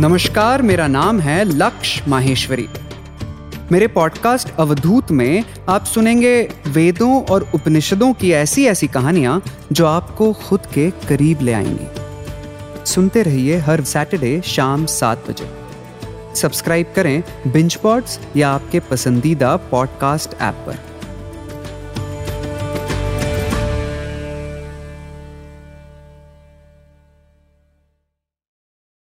नमस्कार, मेरा नाम है लक्ष्य माहेश्वरी। मेरे पॉडकास्ट अवधूत में आप सुनेंगे वेदों और उपनिषदों की ऐसी ऐसी कहानियाँ जो आपको खुद के करीब ले आएँगी। सुनते रहिए हर सैटरडे शाम सात बजे। सब्सक्राइब करें बिंच पॉड्स या आपके पसंदीदा पॉडकास्ट ऐप पर।